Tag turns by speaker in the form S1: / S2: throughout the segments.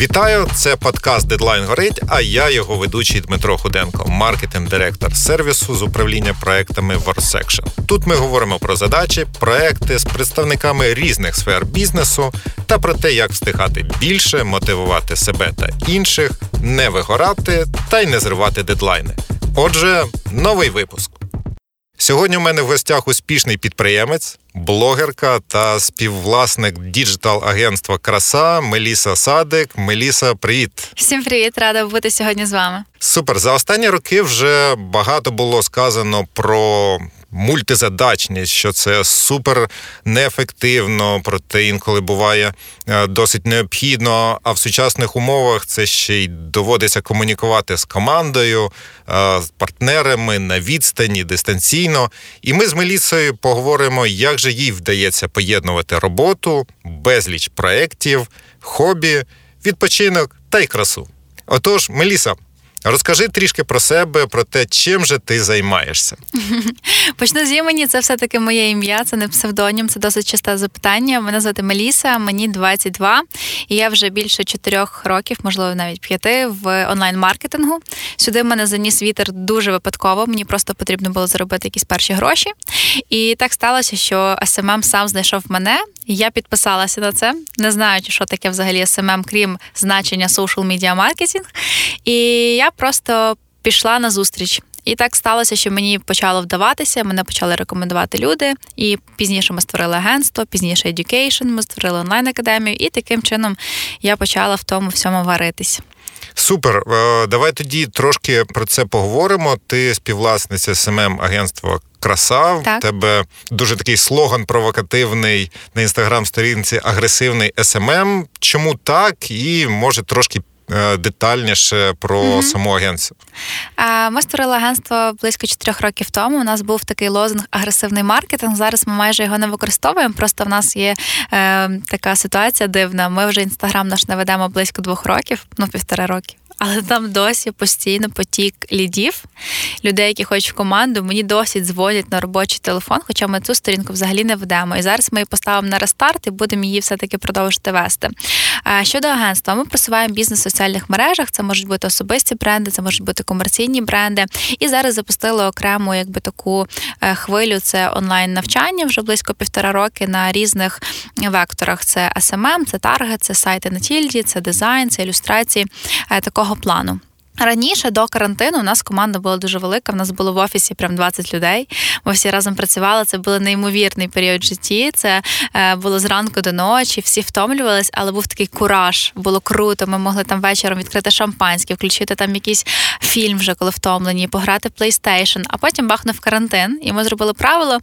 S1: Вітаю! Це подкаст Дедлайн горить. А я його ведучий Дмитро Худенко, маркетинг-директор сервісу з управління проектами WorkSection. Тут ми говоримо про задачі, проекти з представниками різних сфер бізнесу та про те, як встигати більше, мотивувати себе та інших, не вигорати та й не зривати дедлайни. Отже, новий випуск. Сьогодні у мене в гостях успішний підприємець, блогерка та співвласник діджитал-агентства Краса Меліса Садик. Меліса, привіт!
S2: Всім привіт, рада бути сьогодні з вами.
S1: Супер. За останні роки вже багато було сказано про мультизадачність, що це супер неефективно, проте інколи буває е, досить необхідно. А в сучасних умовах це ще й доводиться комунікувати з командою, е, з партнерами на відстані, дистанційно. І ми з Мелісою поговоримо, як же їй вдається поєднувати роботу, безліч проєктів, хобі, відпочинок та й красу. Отож, Меліса. Розкажи трішки про себе, про те, чим же ти займаєшся.
S2: Почну з імені. Це все таки моє ім'я. Це не псевдонім, це досить часте запитання. Мене звати Меліса, мені 22, і я вже більше чотирьох років, можливо, навіть п'яти, в онлайн-маркетингу. Сюди мене заніс вітер дуже випадково. Мені просто потрібно було заробити якісь перші гроші. І так сталося, що SMM сам знайшов мене. Я підписалася на це, не знаючи, що таке взагалі SMM, крім значення social media marketing. І я просто пішла на зустріч. І так сталося, що мені почало вдаватися, мене почали рекомендувати люди. І пізніше ми створили агентство, пізніше education, ми створили онлайн-академію, і таким чином я почала в тому всьому варитись.
S1: Супер. Е, давай тоді трошки про це поговоримо. Ти співвласниця SMM агентства краса. В тебе дуже такий слоган провокативний на інстаграм-сторінці агресивний SMM. Чому так? І може трошки. Е, детальніше про mm-hmm. саму агенцію.
S2: Ми створили агентство близько чотирьох років тому. У нас був такий лозунг агресивний маркетинг. Зараз ми майже його не використовуємо. Просто в нас є е, така ситуація дивна. Ми вже інстаграм наш не ведемо близько двох років, ну півтора років але там досі постійно потік лідів, людей, які хочуть в команду. Мені досі дзвонять на робочий телефон, хоча ми цю сторінку взагалі не ведемо. І зараз ми її поставимо на рестарт і будемо її все-таки продовжити вести. Щодо агентства, ми просуваємо бізнес в соціальних мережах. Це можуть бути особисті бренди, це можуть бути комерційні бренди. І зараз запустили окрему, якби таку е, хвилю. Це онлайн навчання вже близько півтора роки на різних векторах. Це SMM, це таргет, це сайти на тільді, це дизайн, це ілюстрації е, такого такого плану. Раніше до карантину у нас команда була дуже велика. В нас було в офісі прям 20 людей. Ми всі разом працювали. Це був неймовірний період житті. Це е, було зранку до ночі, всі втомлювались, але був такий кураж. Було круто. Ми могли там вечором відкрити шампанське, включити там якийсь фільм, вже коли втомлені, пограти в PlayStation. А потім бахнув карантин, і ми зробили правило.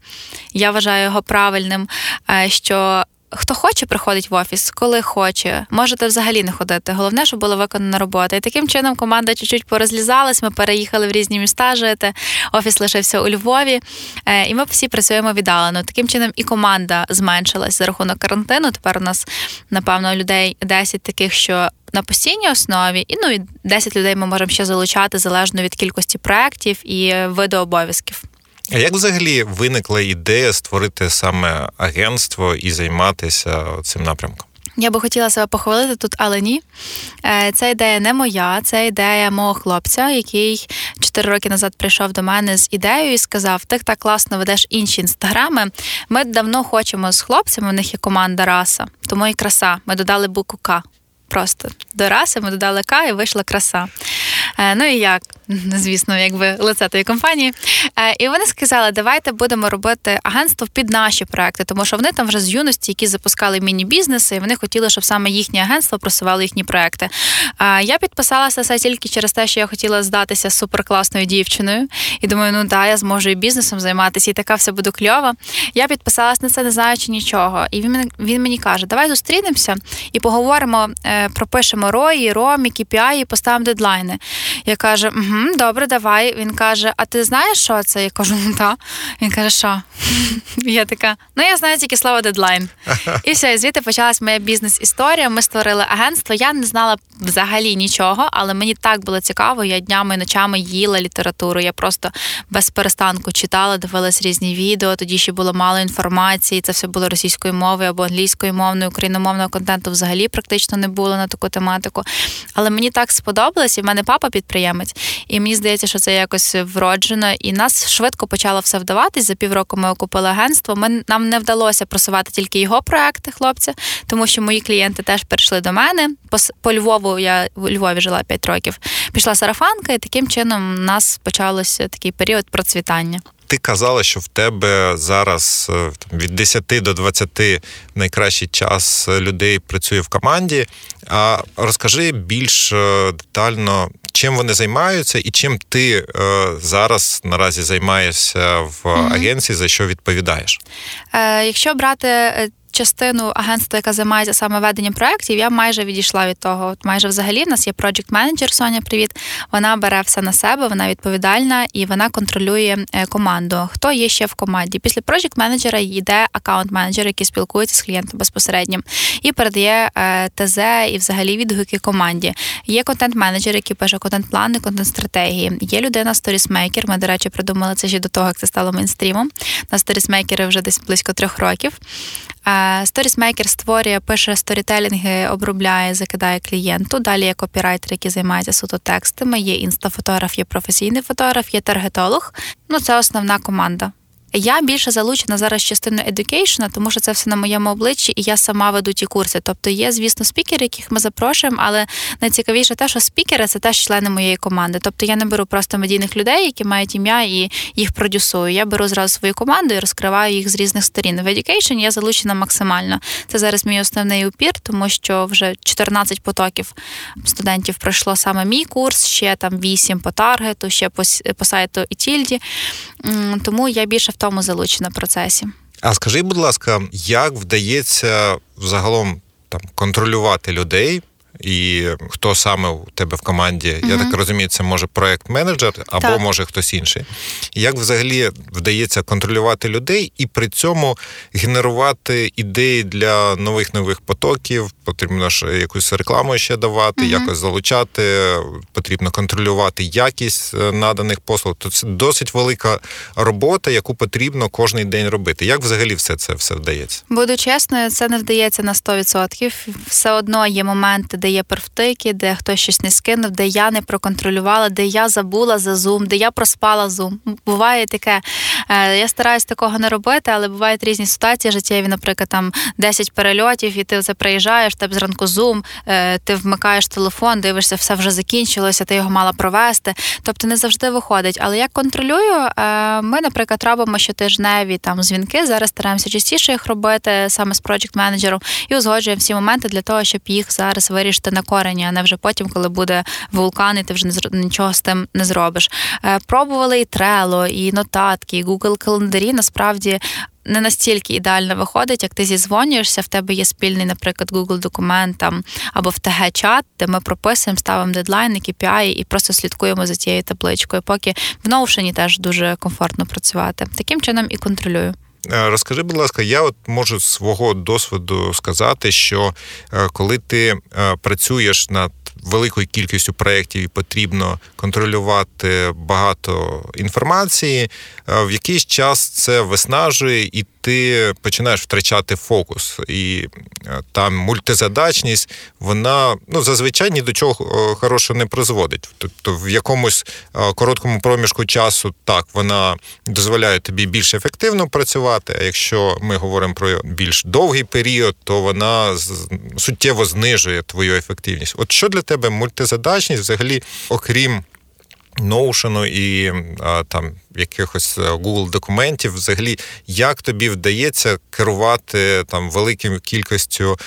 S2: Я вважаю його правильним. Е, що Хто хоче, приходить в офіс, коли хоче, можете взагалі не ходити. Головне, щоб була виконана робота. І таким чином команда чуть-чуть порозлізалась. Ми переїхали в різні міста жити. Офіс лишився у Львові, е, і ми всі працюємо віддалено. Таким чином і команда зменшилась за рахунок карантину. Тепер у нас, напевно, людей 10 таких, що на постійній основі, і ну і 10 людей ми можемо ще залучати залежно від кількості проєктів і виду обов'язків.
S1: А як взагалі виникла ідея створити саме агентство і займатися цим напрямком?
S2: Я би хотіла себе похвалити тут, але ні. Е, ця ідея не моя, це ідея мого хлопця, який 4 роки назад прийшов до мене з ідеєю і сказав: Ти так класно ведеш інші інстаграми. Ми давно хочемо з хлопцями. У них є команда раса, тому і краса. Ми додали букву К. Просто до раси ми додали К і вийшла краса. Е, ну і як, звісно, якби лице тої компанії. Е, і вони сказали, давайте будемо робити агентство під наші проекти, тому що вони там вже з юності, які запускали міні-бізнеси, і вони хотіли, щоб саме їхнє агентство просувало їхні проекти. Е, я підписалася це тільки через те, що я хотіла здатися суперкласною дівчиною. І думаю, ну да, я зможу і бізнесом займатися, і така все буде кльова. Я підписалась на це, не знаючи нічого. І він він мені каже: Давай зустрінемося і поговоримо, пропишемо рої, ромі, KPI і поставимо дедлайни. Я кажу, угу, угу, добре, давай. Він каже: А ти знаєш, що це? Я кажу, ну так. Він каже, що? Я така, ну я знаю тільки слово дедлайн. І все, і звідти почалась моя бізнес-історія. Ми створили агентство. Я не знала взагалі нічого, але мені так було цікаво. Я днями і ночами їла літературу. Я просто без перестанку читала, дивилась різні відео. Тоді ще було мало інформації. Це все було російською мовою або англійською мовною, україномовного контенту взагалі практично не було на таку тематику. Але мені так сподобалось, і в мене папа підприємець, і мені здається, що це якось вроджено. І нас швидко почало все вдаватись. За півроку ми окупили агентство. Ми нам не вдалося просувати тільки його проекти, хлопця, тому що мої клієнти теж прийшли до мене. По, по Львову я в Львові жила 5 років. Пішла сарафанка, і таким чином у нас почалося такий період процвітання.
S1: Ти казала, що в тебе зараз е, від 10 до 20 найкращий час людей працює в команді. А розкажи більш е, детально, чим вони займаються, і чим ти е, зараз наразі займаєшся в агенції, за що відповідаєш?
S2: Е, Якщо брати частину агентства, яка займається саме веденням проєктів, я майже відійшла від того. От майже взагалі в нас є project менеджер Соня. Привіт. Вона бере все на себе, вона відповідальна і вона контролює е, команду. Хто є ще в команді? Після project менеджера йде аккаунт менеджер, який спілкується з клієнтом безпосередньо і передає е, ТЗ і взагалі відгуки команді. Є контент-менеджер, який пише контент-плани, контент-стратегії. Є людина сторісмейкер. Ми, до речі, придумали це ще до того, як це стало мейнстрімом. На сторісмейкери вже десь близько трьох років. Сторісмейкер створює, пише сторітелінги, обробляє, закидає клієнту. Далі є копірайтер, який займається суто текстами. Є інстафотограф, є професійний фотограф, є таргетолог. Ну це основна команда. Я більше залучена зараз частиною education а, тому що це все на моєму обличчі, і я сама веду ті курси. Тобто є, звісно, спікери, яких ми запрошуємо, але найцікавіше те, що спікери це теж члени моєї команди. Тобто я не беру просто медійних людей, які мають ім'я і їх продюсую. Я беру зразу свою команду і розкриваю їх з різних сторін. В education я залучена максимально. Це зараз мій основний упір, тому що вже 14 потоків студентів пройшло саме мій курс, ще там 8 по таргету, ще по, сайту і тільді. Тому я більше в тому залучена процесі.
S1: А скажи, будь ласка, як вдається взагалом там контролювати людей? І хто саме у тебе в команді? Mm-hmm. Я так розумію, це може проект-менеджер або так. може хтось інший. Як взагалі вдається контролювати людей і при цьому генерувати ідеї для нових нових потоків? Потрібно ж якусь рекламу ще давати, mm-hmm. якось залучати, потрібно контролювати якість е, наданих послуг. То це досить велика робота, яку потрібно кожен день робити. Як взагалі все це все вдається?
S2: Буду чесною, це не вдається на 100%. Все одно є моменти, де є первтики, де хтось щось не скинув, де я не проконтролювала, де я забула за зум, де я проспала зум. Буває таке. Е, я стараюсь такого не робити, але бувають різні ситуації життєві, наприклад, там 10 перельотів, і ти це приїжджаєш, тебе зранку зум, е, ти вмикаєш телефон, дивишся, все вже закінчилося, ти його мала провести. Тобто не завжди виходить. Але як контролюю, е, ми, наприклад, робимо щотижневі там дзвінки. Зараз стараємося частіше їх робити саме з проджект менеджером і узгоджуємо всі моменти для того, щоб їх зараз вирішити вирішити на корені, а не вже потім, коли буде вулкан, і ти вже нічого з тим не зробиш. Е, пробували і Trello, і нотатки, і Google календарі насправді. Не настільки ідеально виходить, як ти зізвонюєшся, в тебе є спільний, наприклад, Google документ там або в ТГ-чат, де ми прописуємо, ставимо дедлайни, KPI і просто слідкуємо за цією табличкою. Поки в Notion теж дуже комфортно працювати. Таким чином і контролюю.
S1: Е, розкажи, будь ласка, я от можу свого досвіду сказати, що е, коли ти е, працюєш над великою кількістю проєктів і потрібно контролювати багато інформації, в якийсь час це виснажує і ти починаєш втрачати фокус. І е, там мультизадачність, вона ну, зазвичай ні до чого е, хорошого не призводить. Тобто в якомусь е, короткому проміжку часу так вона дозволяє тобі більш ефективно працювати. А якщо ми говоримо про більш довгий період, то вона суттєво знижує твою ефективність. От що для тебе мультизадачність взагалі, окрім Notion і там якихось е, Google документів, взагалі, як тобі вдається керувати там великим кількістю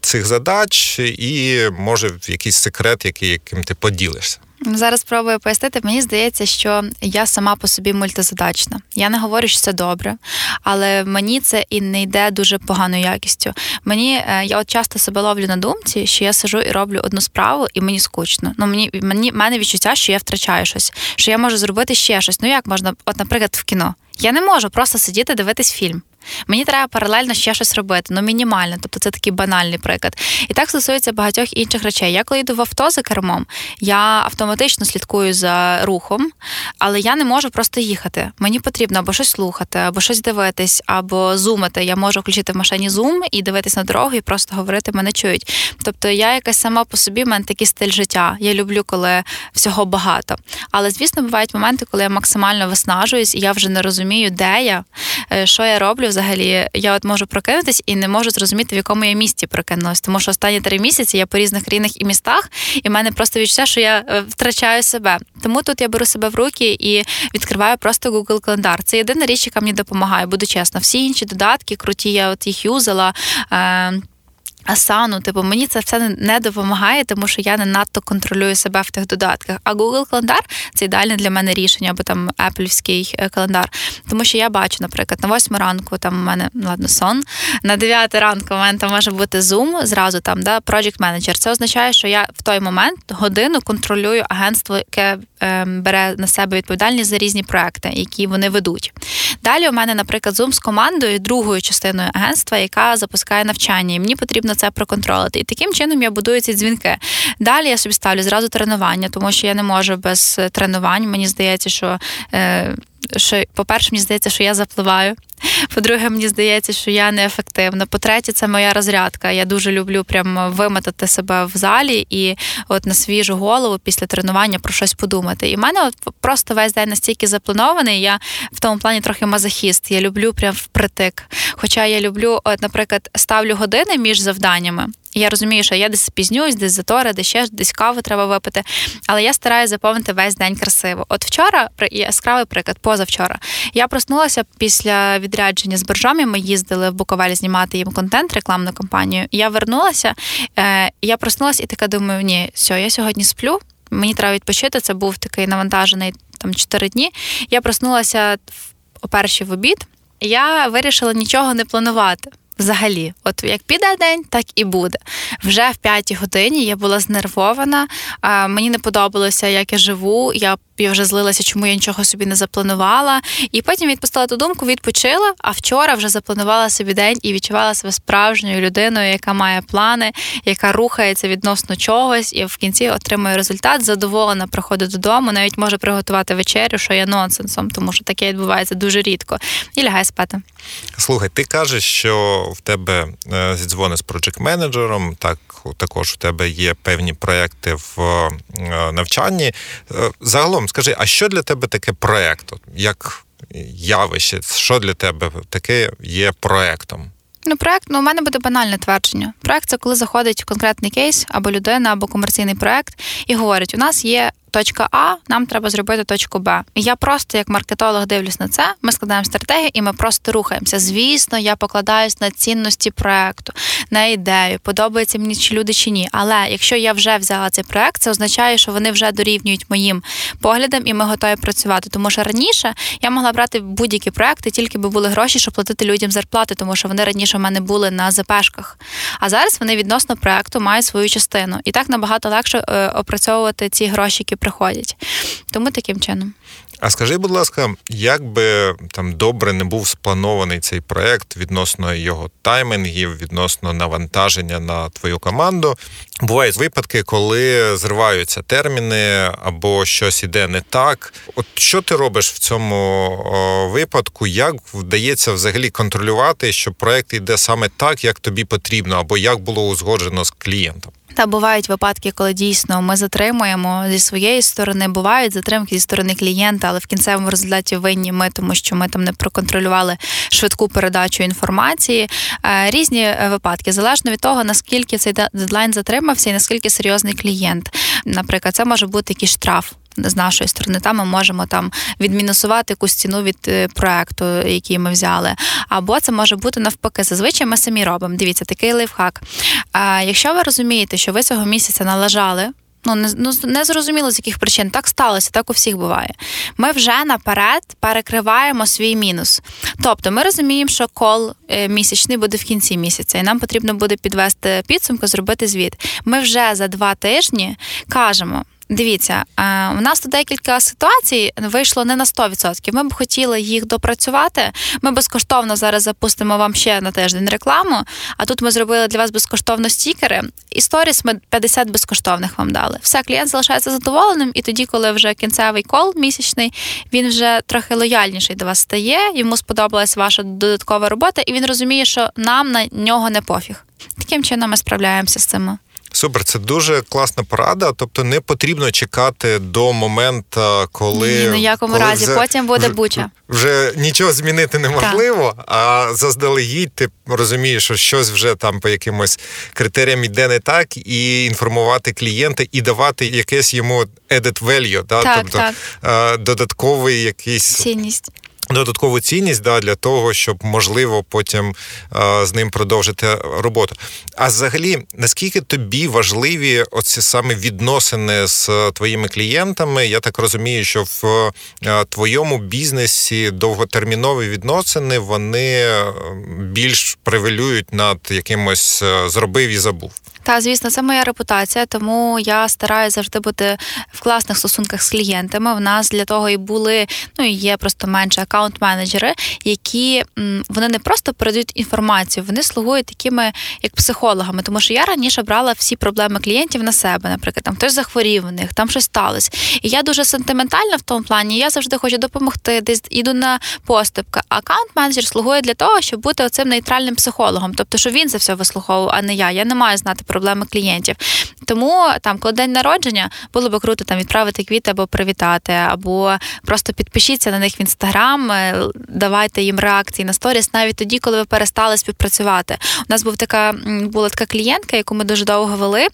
S1: цих задач, і може якийсь секрет, який яким ти поділишся?
S2: Зараз спробую пояснити. Мені здається, що я сама по собі мультизадачна. Я не говорю, що це добре, але мені це і не йде дуже поганою якістю. Мені е, я от часто себе ловлю на думці, що я сижу і роблю одну справу, і мені скучно. Ну мені мені мене відчуття, що я втрачаю щось, що я можу зробити ще щось. Ну як можна, от, наприклад, в кіно. Я не можу просто сидіти дивитись фільм. Мені треба паралельно ще щось робити, ну мінімально, тобто це такий банальний приклад. І так стосується багатьох інших речей. Я коли йду в авто за кермом, я автоматично слідкую за рухом, але я не можу просто їхати. Мені потрібно або щось слухати, або щось дивитись, або зумити. Я можу включити в машині зум і дивитись на дорогу, і просто говорити мене чують. Тобто я якась сама по собі, в мене такий стиль життя. Я люблю, коли всього багато. Але звісно, бувають моменти, коли я максимально виснажуюсь, і я вже не розумію, де я, е, що я роблю взагалі я от можу прокинутись і не можу зрозуміти, в якому я місті прокинулась. Тому що останні три місяці я по різних країнах і містах, і в мене просто відчуття, що я е, втрачаю себе. Тому тут я беру себе в руки і відкриваю просто Google календар. Це єдина річ, яка мені допомагає, буду чесна. Всі інші додатки круті, я от їх юзала. Е, Асану, типу, мені це все не допомагає, тому що я не надто контролюю себе в тих додатках. А Google календар це ідеальне для мене рішення, або там Apple'ський е, календар. Тому що я бачу, наприклад, на 8 ранку там у мене ну, ладно, сон, на 9 ранку у мене там може бути Zoom, зразу там, да, Project Manager. Це означає, що я в той момент годину контролюю агентство, яке бере на себе відповідальність за різні проекти, які вони ведуть. Далі у мене, наприклад, Zoom з командою, другою частиною агентства, яка запускає навчання. І мені потрібно це проконтролити. І таким чином я будую ці дзвінки. Далі я собі ставлю зразу тренування, тому що я не можу без тренувань. Мені здається, що. Що, по-перше, мені здається, що я запливаю. По-друге, мені здається, що я неефективна. По-третє, це моя розрядка. Я дуже люблю прям вимотати себе в залі і от на свіжу голову після тренування про щось подумати. І в мене от просто весь день настільки запланований. Я в тому плані трохи мазохіст. Я люблю прям впритик. Хоча я люблю, от, наприклад, ставлю години між завданнями. Я розумію, що я десь пізнююсь, десь затори, десь ще десь каву треба випити. Але я стараюся заповнити весь день красиво. От вчора, яскравий приклад, позавчора, я проснулася після відрядження з боржомі. Ми їздили в Буковель знімати їм контент, рекламну кампанію. Я вернулася, е, я проснулася і така думаю, ні, все, я сьогодні сплю. Мені треба відпочити. Це був такий навантажений там 4 дні. Я проснулася о першій в обід. Я вирішила нічого не планувати. Взагалі, от як піде день, так і буде. Вже в п'ятій годині я була знервована. Мені не подобалося, як я живу. Я я вже злилася, чому я нічого собі не запланувала. І потім відпустила ту думку, відпочила. А вчора вже запланувала собі день і відчувала себе справжньою людиною, яка має плани, яка рухається відносно чогось, і в кінці отримує результат. Задоволена приходить додому, навіть може приготувати вечерю, що є нонсенсом, тому що таке відбувається дуже рідко. І лягає спати.
S1: Слухай, ти кажеш, що в тебе е, зідзвони з проджект менеджером так також у тебе є певні проекти в е, навчанні. Е, загалом скажи, а що для тебе таке проект? Як явище, що для тебе таке є проектом?
S2: Ну, проект, ну у мене буде банальне твердження. Проект це коли заходить конкретний кейс або людина, або комерційний проект і говорить: у нас є точка А, нам треба зробити точку Б. Я просто як маркетолог дивлюсь на це. Ми складаємо стратегію і ми просто рухаємося. Звісно, я покладаюсь на цінності проекту, на ідею, подобається мені чи люди чи ні. Але якщо я вже взяла цей проект, це означає, що вони вже дорівнюють моїм поглядам, і ми готові працювати. Тому що раніше я могла брати будь-які проекти, тільки би були гроші, щоб платити людям зарплати, тому що вони раніше в мене були на ЗПшках. А зараз вони відносно проекту мають свою частину. І так набагато легше е, опрацьовувати ці гроші, які приходять. Тому таким чином.
S1: А скажи, будь ласка, як би там добре не був спланований цей проект відносно його таймінгів, відносно навантаження на твою команду? Бувають випадки, коли зриваються терміни або щось іде не так. От що ти робиш в цьому випадку? Як вдається взагалі контролювати, що проект йде саме так, як тобі потрібно, або як було узгоджено з клієнтом?
S2: Та бувають випадки, коли дійсно ми затримуємо зі своєї сторони. Бувають затримки зі сторони клієнта, але в кінцевому результаті винні ми, тому що ми там не проконтролювали швидку передачу інформації. Е, різні е, випадки залежно від того, наскільки цей дедлайн затримався і наскільки серйозний клієнт. Наприклад, це може бути якийсь штраф з нашої сторони, там ми можемо там відмінусувати якусь ціну від е, проекту, який ми взяли. Або це може бути навпаки. Зазвичай ми самі робимо. Дивіться, такий лайфхак. Якщо ви розумієте, що ви цього місяця налажали Ну не ну, не зрозуміло з яких причин. Так сталося, так у всіх буває. Ми вже наперед перекриваємо свій мінус. Тобто, ми розуміємо, що кол е, місячний буде в кінці місяця, і нам потрібно буде підвести підсумку, зробити звіт. Ми вже за два тижні кажемо. Дивіться, у нас тут декілька ситуацій вийшло не на 100%. Ми б хотіли їх допрацювати. Ми безкоштовно зараз запустимо вам ще на тиждень рекламу. А тут ми зробили для вас безкоштовно стікери. І сторіс ми 50 безкоштовних вам дали. Все, клієнт залишається задоволеним, і тоді, коли вже кінцевий кол місячний, він вже трохи лояльніший до вас стає. Йому сподобалась ваша додаткова робота, і він розуміє, що нам на нього не пофіг. Таким чином ми справляємося з цим.
S1: Супер, це дуже класна порада. Тобто не потрібно чекати до моменту, коли
S2: Ні, ніякому
S1: коли
S2: разі.
S1: Вже,
S2: Потім буде буча.
S1: Вже нічого змінити неможливо, так. а заздалегідь ти розумієш, що щось вже там по якимось критеріям іде не так, і інформувати клієнта і давати якесь йому added value, да?
S2: так,
S1: тобто
S2: так.
S1: додатковий якийсь
S2: цінність
S1: додаткову цінність да, для того, щоб можливо потім а, з ним продовжити роботу. А взагалі, наскільки тобі важливі оці саме відносини з твоїми клієнтами? Я так розумію, що в а, твоєму бізнесі довготермінові відносини вони більш превелюють над якимось зробив і забув.
S2: Та, звісно, це моя репутація, тому я стараюся завжди бути в класних стосунках з клієнтами. В нас для того і були, ну і є просто менше аккаунт-менеджери, які вони не просто передають інформацію, вони слугують такими як психологами. Тому що я раніше брала всі проблеми клієнтів на себе, наприклад, там хтось захворів у них, там щось сталося. І я дуже сентиментальна в тому плані. Я завжди хочу допомогти, десь іду на поступки. Аккаунт-менеджер слугує для того, щоб бути оцим нейтральним психологом, тобто, що він це все вислуховував, а не я. Я не маю знати проблеми клієнтів. Тому там, коли день народження, було би круто там відправити квіти або привітати, або просто підпишіться на них в інстаграм, е, давайте їм реакції на сторіс, навіть тоді, коли ви перестали співпрацювати. У нас був така була така клієнтка, яку ми дуже довго вели.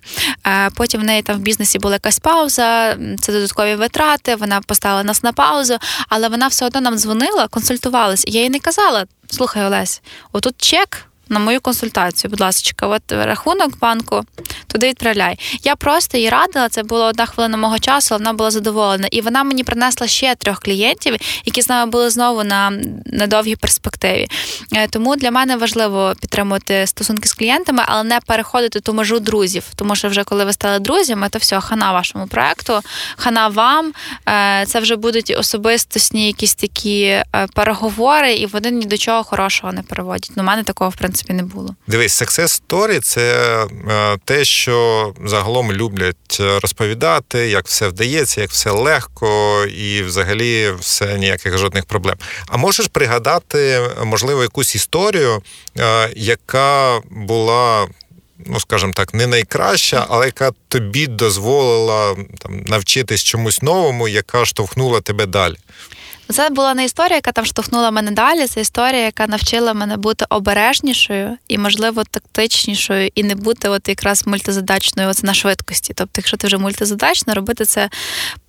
S2: Е, потім в неї там в бізнесі була якась пауза, це додаткові витрати. Вона поставила нас на паузу, але вона все одно нам дзвонила, консультувалась. Я їй не казала: слухай, Олесь, отут чек на мою консультацію. Будь ласка, от рахунок банку туди відправляй. Я просто їй радила, це була одна хвилина мого часу, вона була задоволена. І вона мені принесла ще трьох клієнтів, які з нами були знову на, на довгій перспективі. Е, тому для мене важливо підтримувати стосунки з клієнтами, але не переходити ту межу друзів. Тому що вже коли ви стали друзями, то все, хана вашому проекту, хана вам. Е, це вже будуть особистосні якісь такі е, переговори, і вони ні до чого хорошого не переводять. Ну, мене такого в принципі принципі не було.
S1: Дивись, success story – це е, те, що загалом люблять розповідати, як все вдається, як все легко, і взагалі все ніяких жодних проблем. А можеш пригадати, можливо, якусь історію, е, яка була. Ну, скажімо так, не найкраща, але яка тобі дозволила там навчитись чомусь новому, яка штовхнула тебе далі.
S2: Це була не історія, яка там штовхнула мене далі. Це історія, яка навчила мене бути обережнішою і, можливо, тактичнішою, і не бути от якраз мультизадачною от на швидкості. Тобто, якщо ти вже мультизадачна, робити це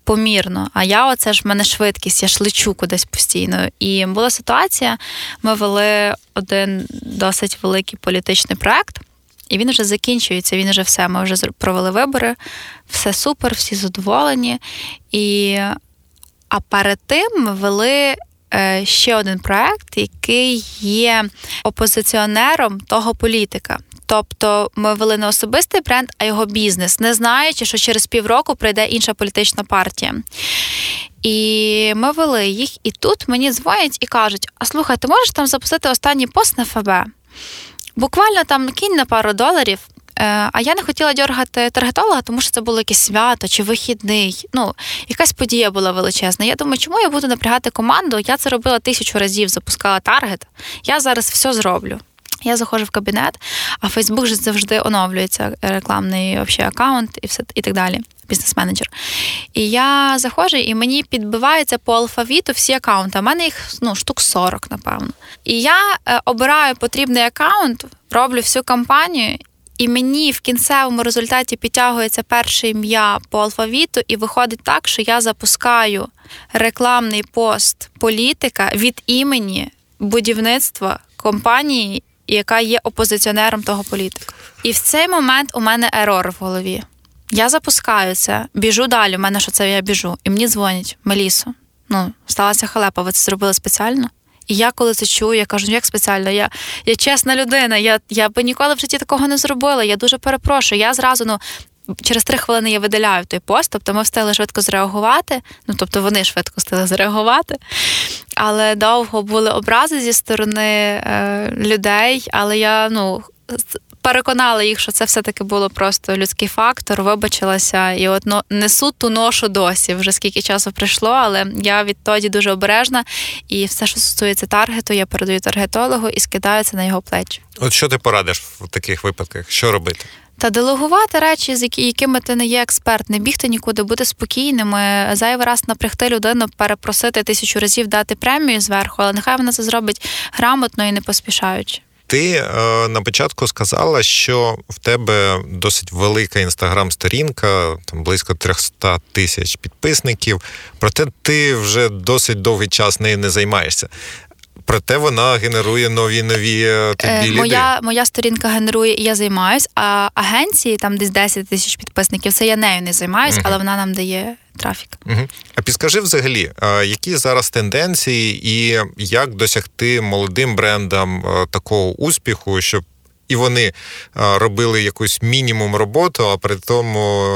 S2: помірно. А я, оце ж в мене швидкість, я ж лечу кудись постійно. І була ситуація, ми вели один досить великий політичний проект. І він вже закінчується, він вже все. Ми вже провели вибори, все супер, всі задоволені. І а перед тим ми вели е, ще один проект, який є опозиціонером того політика. Тобто ми вели не особистий бренд, а його бізнес, не знаючи, що через півроку прийде інша політична партія. І ми вели їх, і тут мені дзвонять і кажуть: а слухай, ти можеш там запустити останній пост на ФБ? Буквально там кинь на пару доларів, а я не хотіла дергати таргетолога, тому що це було якесь свято чи вихідний. Ну, якась подія була величезна. Я думаю, чому я буду напрягати команду? Я це робила тисячу разів, запускала таргет. Я зараз все зроблю. Я заходжу в кабінет, а Фейсбук же завжди оновлюється рекламний вообще, аккаунт і все і так далі. Бізнес-менеджер. І я заходжу, і мені підбиваються по алфавіту всі аккаунти. У мене їх ну, штук 40, напевно. І я е, обираю потрібний аккаунт, роблю всю кампанію, і мені в кінцевому результаті підтягується перше ім'я по алфавіту, і виходить так, що я запускаю рекламний пост політика від імені будівництва компанії, яка є опозиціонером того політика. І в цей момент у мене ерор в голові. Я запускаю це, біжу далі. У мене що це я біжу, і мені дзвонять Мелісо. Ну, сталася халепа, ви це зробили спеціально. І я коли це чую, я кажу, ну як спеціально, я я чесна людина, я я би ніколи в житті такого не зробила. Я дуже перепрошую. Я зразу ну, через три хвилини я видаляю той пост, тобто ми встигли швидко зреагувати. Ну тобто вони швидко встигли зреагувати. Але довго були образи зі сторони е, людей. Але я ну переконала їх, що це все-таки було просто людський фактор, вибачилася і от ну, несу ту ношу досі. Вже скільки часу пройшло, але я відтоді дуже обережна. І все, що стосується таргету, я передаю таргетологу і скидаю це на його плечі.
S1: От що ти порадиш в таких випадках? Що робити?
S2: Та делегувати речі, з якими ти не є експерт, не бігти нікуди, бути спокійними, зайвий раз напрягти людину, перепросити тисячу разів дати премію зверху, але нехай вона це зробить грамотно і не поспішаючи.
S1: Ти е, на початку сказала, що в тебе досить велика інстаграм-сторінка, там близько 300 тисяч підписників. Проте ти вже досить довгий час нею не займаєшся. Проте вона генерує нові нові е, тобі е, ліди.
S2: Моя моя сторінка генерує, і я займаюсь, а агенції там десь 10 тисяч підписників. Це я нею не займаюсь, uh але вона нам дає трафік.
S1: Uh-huh. А підскажи взагалі, які зараз тенденції, і як досягти молодим брендам такого успіху, щоб і вони робили якусь мінімум роботу, а при тому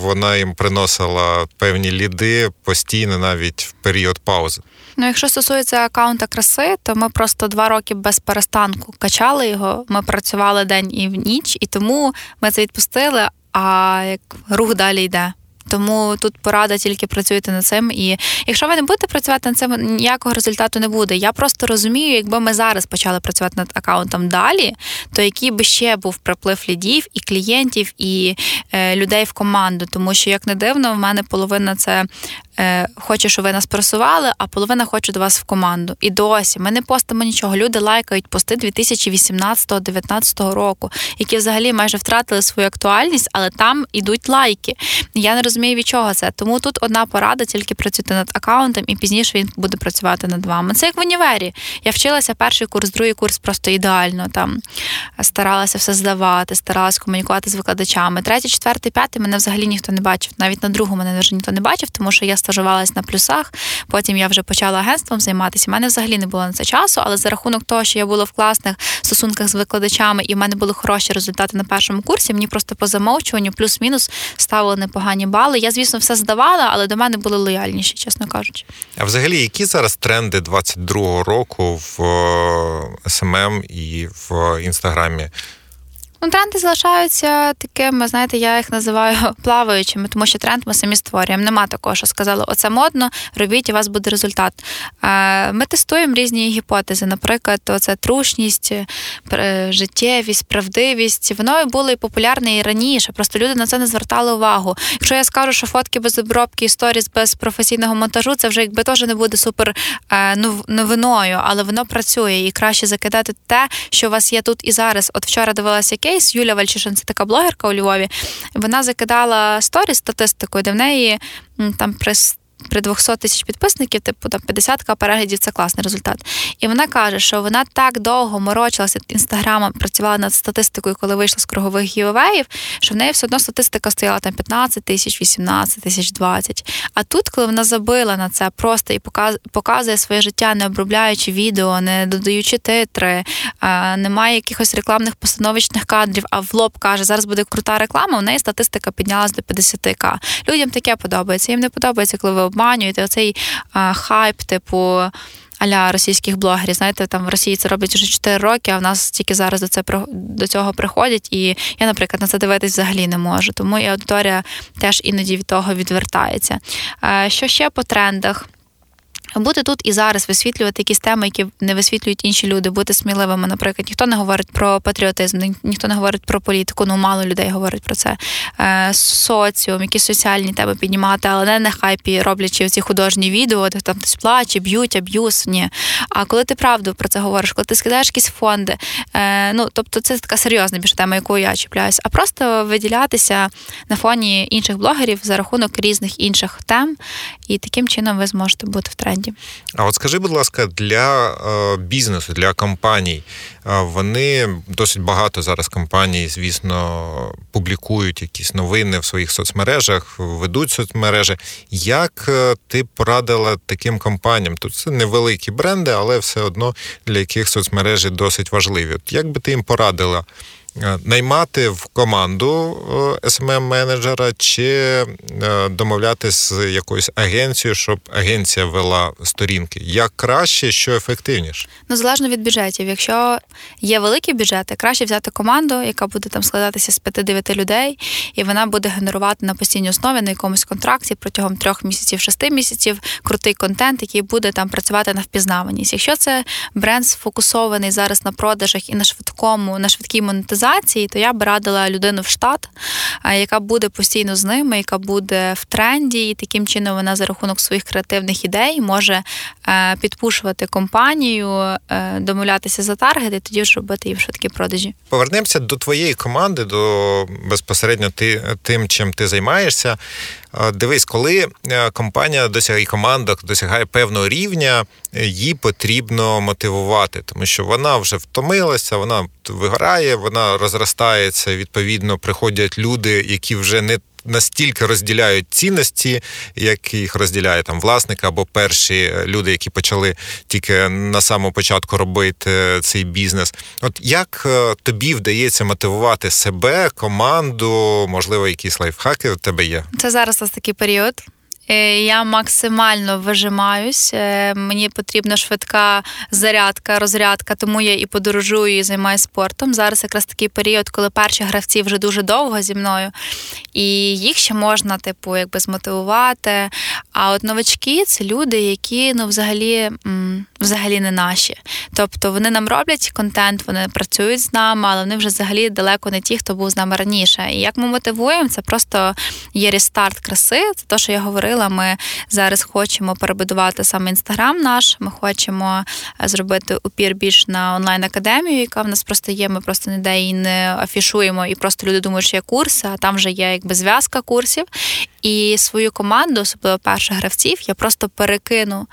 S1: вона їм приносила певні ліди постійно, навіть в період паузи.
S2: Ну, якщо стосується аккаунта краси, то ми просто два роки без перестанку качали його. Ми працювали день і в ніч, і тому ми це відпустили. А як рух далі йде. Тому тут порада тільки працюйте над цим. І якщо ви не будете працювати над цим, ніякого результату не буде. Я просто розумію, якби ми зараз почали працювати над аккаунтом далі, то який би ще був приплив лідів і клієнтів, і е, людей в команду. Тому що, як не дивно, в мене половина це е, хоче, щоб ви нас просували, а половина хоче до вас в команду. І досі ми не постимо нічого. Люди лайкають пости 2018-2019 року, які взагалі майже втратили свою актуальність, але там ідуть лайки. Я не розумію, від чого це. Тому тут одна порада, тільки працюйте над аккаунтом, і пізніше він буде працювати над вами. Це як в універі. Я вчилася перший курс, другий курс просто ідеально. Там старалася все здавати, старалася комунікувати з викладачами. Третій, четвертий, п'ятий мене взагалі ніхто не бачив. Навіть на другу мене вже ніхто не бачив, тому що я стажувалась на плюсах. Потім я вже почала агентством займатися. У мене взагалі не було на це часу, але за рахунок того, що я була в класних стосунках з викладачами, і в мене були хороші результати на першому курсі. Мені просто по замовчуванню плюс-мінус ставили непогані бали. Я, звісно, все здавала, але до мене були лояльніші, чесно кажучи.
S1: А взагалі, які зараз тренди 22-го року в SMM е, ем ем і в інстаграмі?
S2: Ну, тренди залишаються такими, знаєте, я їх називаю плаваючими, тому що тренд ми самі створюємо. Нема такого, що сказали, оце модно, робіть, і у вас буде результат. Ми тестуємо різні гіпотези, наприклад, оце трушність, е, життєвість, правдивість. Воно було і популярне і раніше. Просто люди на це не звертали увагу. Якщо я скажу, що фотки без обробки, історіс без професійного монтажу, це вже якби теж не буде супер е, новиною, але воно працює і краще закидати те, що у вас є тут і зараз. От вчора дивилася кейс, кейс. Юля Вальчишин, це така блогерка у Львові. Вона закидала сторі статистикою, де в неї там при при 200 тисяч підписників, типу там 50к переглядів це класний результат. І вона каже, що вона так довго морочилася інстаграмом, працювала над статистикою, коли вийшла з кругових гівеїв, що в неї все одно статистика стояла там 15 тисяч, 18 тисяч 20. А тут, коли вона забила на це просто і показує своє життя, не обробляючи відео, не додаючи титри, немає якихось рекламних постановочних кадрів, а в лоб каже, зараз буде крута реклама. У неї статистика піднялась до 50к. Людям таке подобається. Їм не подобається, коли ви обманюєте оцей а, хайп, типу. Аля російських блогерів, знаєте, там в Росії це роблять вже 4 роки, а в нас тільки зараз до це до цього приходять. І я, наприклад, на це дивитись взагалі не можу. Тому і аудиторія теж іноді від того відвертається. Що ще по трендах? Бути тут і зараз висвітлювати якісь теми, які не висвітлюють інші люди, бути сміливими. Наприклад, ніхто не говорить про патріотизм, ніхто не говорить про політику. Ну мало людей говорить про це. Е, соціум, якісь соціальні теми піднімати, але не на хайпі, роблячи ці художні відео, де там хтось плаче, б'ють, аб'юз. Ні. А коли ти правду про це говориш, коли ти скидаєш якісь фонди, е, ну тобто це така серйозна більше тема, якою я чіпляюсь, а просто виділятися на фоні інших блогерів за рахунок різних інших тем, і таким чином ви зможете бути в тренді. Бренді.
S1: А от скажи, будь ласка, для е, бізнесу, для компаній, е, вони досить багато зараз компаній, звісно, публікують якісь новини в своїх соцмережах, ведуть соцмережі. Як е, ти порадила таким компаніям? Тут це невеликі бренди, але все одно для яких соцмережі досить важливі. От Як би ти їм порадила? Е, наймати в команду smm менеджера чи е, домовлятися з якоюсь агенцією, щоб агенція вела сторінки. Як краще, що ефективніше?
S2: Ну залежно від бюджетів. Якщо є великі бюджети, краще взяти команду, яка буде там складатися з 5-9 людей, і вона буде генерувати на постійній основі на якомусь контракті протягом трьох місяців, шести місяців крутий контент, який буде там працювати на впізнаваність. Якщо це бренд сфокусований зараз на продажах і на швидкому, на швидкій монетизації, організації, то я б радила людину в штат, яка буде постійно з ними, яка буде в тренді, і таким чином вона за рахунок своїх креативних ідей може е, підпушувати компанію, е, домовлятися за таргети, тоді ж робити їм швидкі продажі.
S1: Повернемося до твоєї команди, до безпосередньо ти тим, чим ти займаєшся. Дивись, коли е, компанія досягає команда досягає певного рівня, її потрібно мотивувати, тому що вона вже втомилася, вона вигорає, вона розростається. Відповідно, приходять люди, які вже не настільки розділяють цінності, як їх розділяє там власник або перші люди, які почали тільки на самому початку робити цей бізнес. От як е, тобі вдається мотивувати себе, команду, можливо, якісь лайфхаки у тебе є?
S2: Це зараз у нас такий період. Е, я максимально вижимаюсь. Е, мені потрібна швидка зарядка, розрядка, тому я і подорожую, і займаюся спортом. Зараз якраз такий період, коли перші гравці вже дуже довго зі мною, і їх ще можна, типу, якби змотивувати. А от новачки це люди, які ну, взагалі взагалі не наші. Тобто вони нам роблять контент, вони працюють з нами, але вони вже взагалі далеко не ті, хто був з нами раніше. І як ми мотивуємо, це просто є рестарт краси. Це те, що я говорила. Ми зараз хочемо перебудувати саме інстаграм наш. Ми хочемо е, зробити упір більш на онлайн-академію, яка в нас просто є. Ми просто ніде її не афішуємо, і просто люди думають, що є курси, а там вже є якби зв'язка курсів. І свою команду, особливо перших гравців, я просто перекину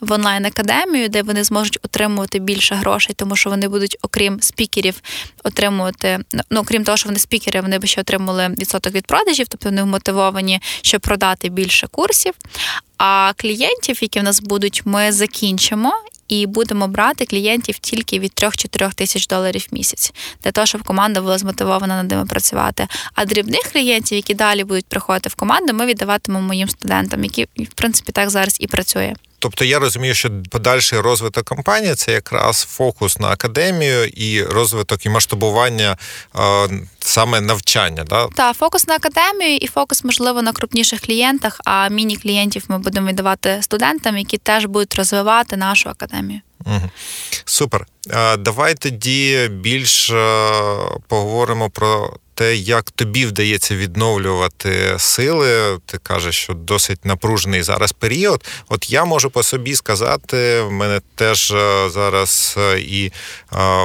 S2: в онлайн-академію, де вони зможуть отримувати більше грошей, тому що вони будуть, окрім спікерів, отримувати. Ну, окрім того, що вони спікери, вони би ще отримали відсоток від продажів, тобто вони вмотивовані, щоб продати більше курсів. А клієнтів, які в нас будуть, ми закінчимо. І будемо брати клієнтів тільки від 3-4 тисяч доларів в місяць, для того, щоб команда була змотивована над ними працювати. А дрібних клієнтів, які далі будуть приходити в команду, ми віддаватимемо моїм студентам, які в принципі так зараз і працює.
S1: Тобто я розумію, що подальший розвиток компанії це якраз фокус на академію і розвиток і масштабування е, саме навчання. Да?
S2: Так, фокус на академію і фокус, можливо, на крупніших клієнтах. А міні-клієнтів ми будемо віддавати студентам, які теж будуть розвивати нашу академію.
S1: Угу. Супер. Давай тоді більш поговоримо про те, як тобі вдається відновлювати сили. Ти кажеш, що досить напружений зараз період. От я можу по собі сказати, в мене теж зараз і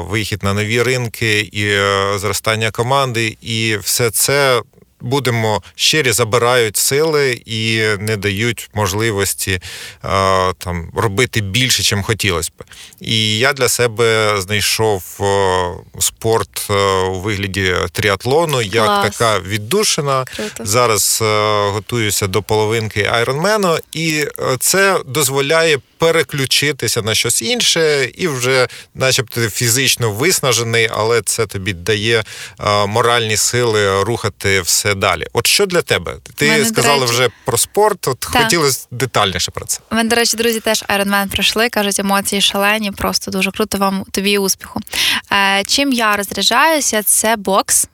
S1: вихід на нові ринки, і зростання команди, і все це будемо щирі, забирають сили і не дають можливості там робити більше, чим хотілося б. І я для себе знайшов спорт у вигляді тріатлону, як Клас. така віддушина. Круто. Зараз готуюся до половинки айронмену, і це дозволяє переключитися на щось інше, і вже, начебто, фізично виснажений, але це тобі дає моральні сили рухати все далі. От що для тебе? Ти Мене, сказала речі... вже про спорт. От так. хотілося детальніше про це.
S2: У мене, до речі, друзі, теж Ironman пройшли. кажуть, емоції шалені, просто дуже круто вам тобі успіху. Е, чим я розряджаюся, це бокс.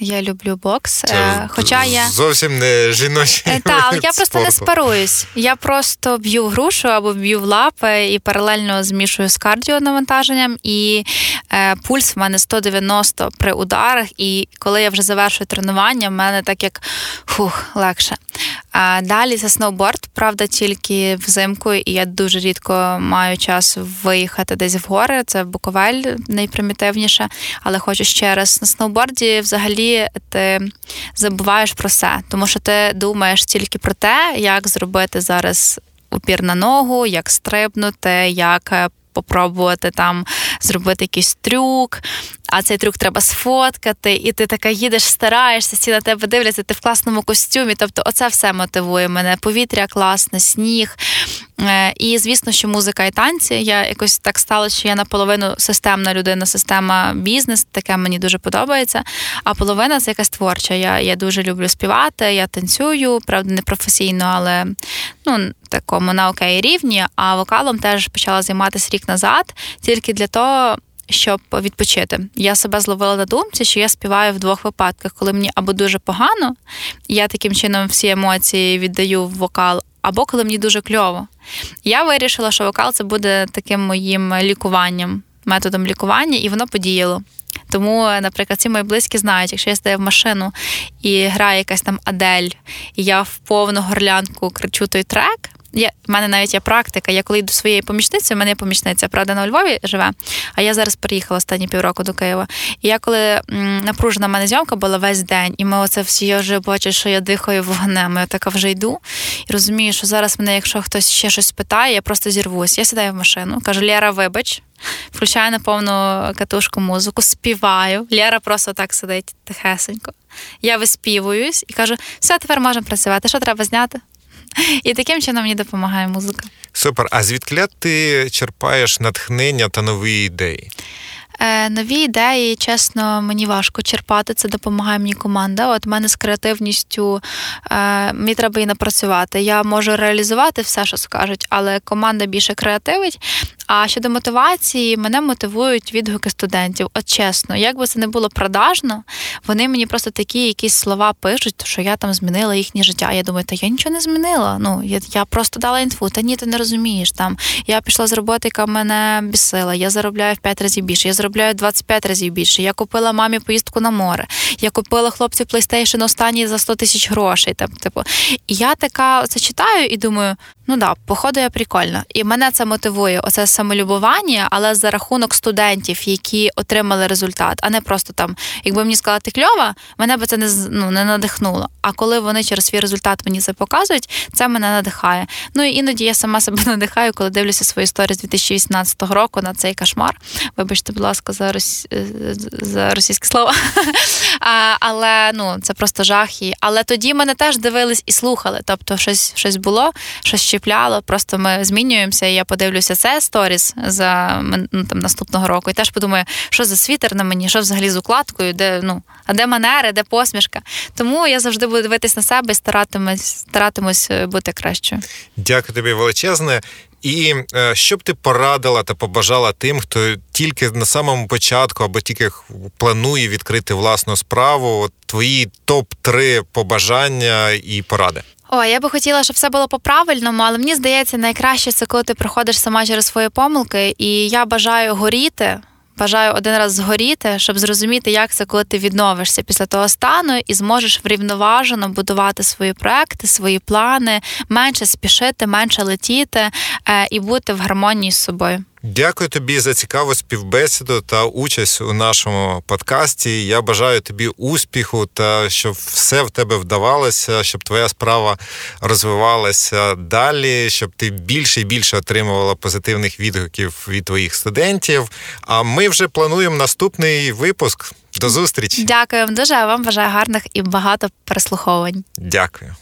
S2: Я люблю бокс. Це
S1: е, Хоча я зовсім не жіночий. Е,
S2: так, я просто спорту. не спаруюсь. Я просто б'ю в грушу або б'ю в лапи і паралельно змішую з кардіонавантаженням. І е, пульс в мене 190 при ударах. І коли я вже завершую тренування, в мене так як фух, легше. А Далі це сноуборд, правда, тільки взимку, і я дуже рідко маю час виїхати десь в гори. Це Буковель найпримітивніше, але хочу ще раз на сноуборді взагалі ти забуваєш про все, тому що ти думаєш тільки про те, як зробити зараз упір на ногу, як стрибнути, як е, попробувати там зробити якийсь трюк, а цей трюк треба сфоткати, і ти така їдеш, стараєшся, всі на тебе дивляться, ти в класному костюмі. Тобто, оце все мотивує мене. Повітря класне, сніг. Е, і звісно, що музика і танці. Я якось так сталося, що я наполовину системна людина, система бізнес, таке мені дуже подобається. А половина це якась творча. Я я дуже люблю співати, я танцюю, правда, не професійно, але ну, такому на окей рівні. А вокалом теж почала займатися рік назад, тільки для того. Щоб відпочити, я себе зловила на думці, що я співаю в двох випадках, коли мені або дуже погано, я таким чином всі емоції віддаю в вокал, або коли мені дуже кльово. Я вирішила, що вокал це буде таким моїм лікуванням, методом лікування, і воно подіяло. Тому, наприклад, ці мої близькі знають, якщо я стаю в машину і грає якась там Адель, і я в повну горлянку кричу той трек. Я, в мене навіть є практика. Я коли йду своєю помічницею, в мене є помічниця, правда, на Львові живе, а я зараз приїхала останні півроку до Києва. І я коли напружена в мене зйомка була весь день, і ми оце всі я вже бачу, що я дихаю вогнем. Я така вже йду і розумію, що зараз мене, якщо хтось ще щось питає, я просто зірвусь. Я сідаю в машину, кажу, Лєра, вибач. Включаю на повну катушку музику, співаю. Лєра просто так сидить тихесенько. Я виспівуюсь і кажу, все, тепер можемо працювати. Що треба зняти? І таким чином мені допомагає музика.
S1: Супер. А звідки ти черпаєш натхнення та нові ідеї?
S2: Е, нові ідеї, чесно, мені важко черпати. Це допомагає мені команда. От мене з креативністю е, мені треба і напрацювати. Я можу реалізувати все, що скажуть, але команда більше креативить. А щодо мотивації, мене мотивують відгуки студентів. От чесно, як би це не було продажно, вони мені просто такі якісь слова пишуть, що я там змінила їхнє життя. Я думаю, та я нічого не змінила. Ну я я просто дала інфу. Та ні, ти не розумієш. Там я пішла з роботи, яка мене бісила. Я заробляю в 5 разів більше. Я заробляю 25 разів більше. Я купила мамі поїздку на море. Я купила хлопцю PlayStation останній за 100 тисяч грошей. Там, типу, і я така це читаю і думаю, ну да, походу я прикольна. І мене це мотивує. Оце самолюбування, але за рахунок студентів, які отримали результат, а не просто там, якби мені сказала, ти кльова, мене би це не ну, не надихнуло. А коли вони через свій результат мені це показують, це мене надихає. Ну і іноді я сама себе надихаю, коли дивлюся свої історії з 2018 року на цей кошмар. Вибачте, будь ласка, за рос... за російське слово. а, Але ну це просто жах. І... Але тоді мене теж дивились і слухали. Тобто, щось щось було, щось чіпляло. Просто ми змінюємося. і Я подивлюся це сторіс за ну, там наступного року, і теж подумаю, що за світер на мені, що взагалі з укладкою, де ну а де манери, де посмішка. Тому я завжди буду дивитись на себе і старатимусь, старатимусь е, бути кращою.
S1: Дякую тобі величезне. І е, що б ти порадила та побажала тим, хто тільки на самому початку або тільки планує відкрити власну справу? Твої топ 3 побажання і поради.
S2: О, я би хотіла, щоб все було по-правильному, але мені здається, найкраще це коли ти проходиш сама через свої помилки, і я бажаю горіти. Бажаю один раз згоріти, щоб зрозуміти, як це, коли ти відновишся після того стану і зможеш врівноважено будувати свої проекти, свої плани, менше спішити, менше летіти е, і бути в гармонії з собою.
S1: Дякую тобі за цікаву співбесіду та участь у нашому подкасті. Я бажаю тобі успіху та щоб все в тебе вдавалося, щоб твоя справа розвивалася далі, щоб ти більше і більше отримувала позитивних відгуків від твоїх студентів. А ми вже плануємо наступний випуск. До зустрічі.
S2: Дякую вам дуже. а Вам бажаю гарних і багато переслуховувань.
S1: Дякую.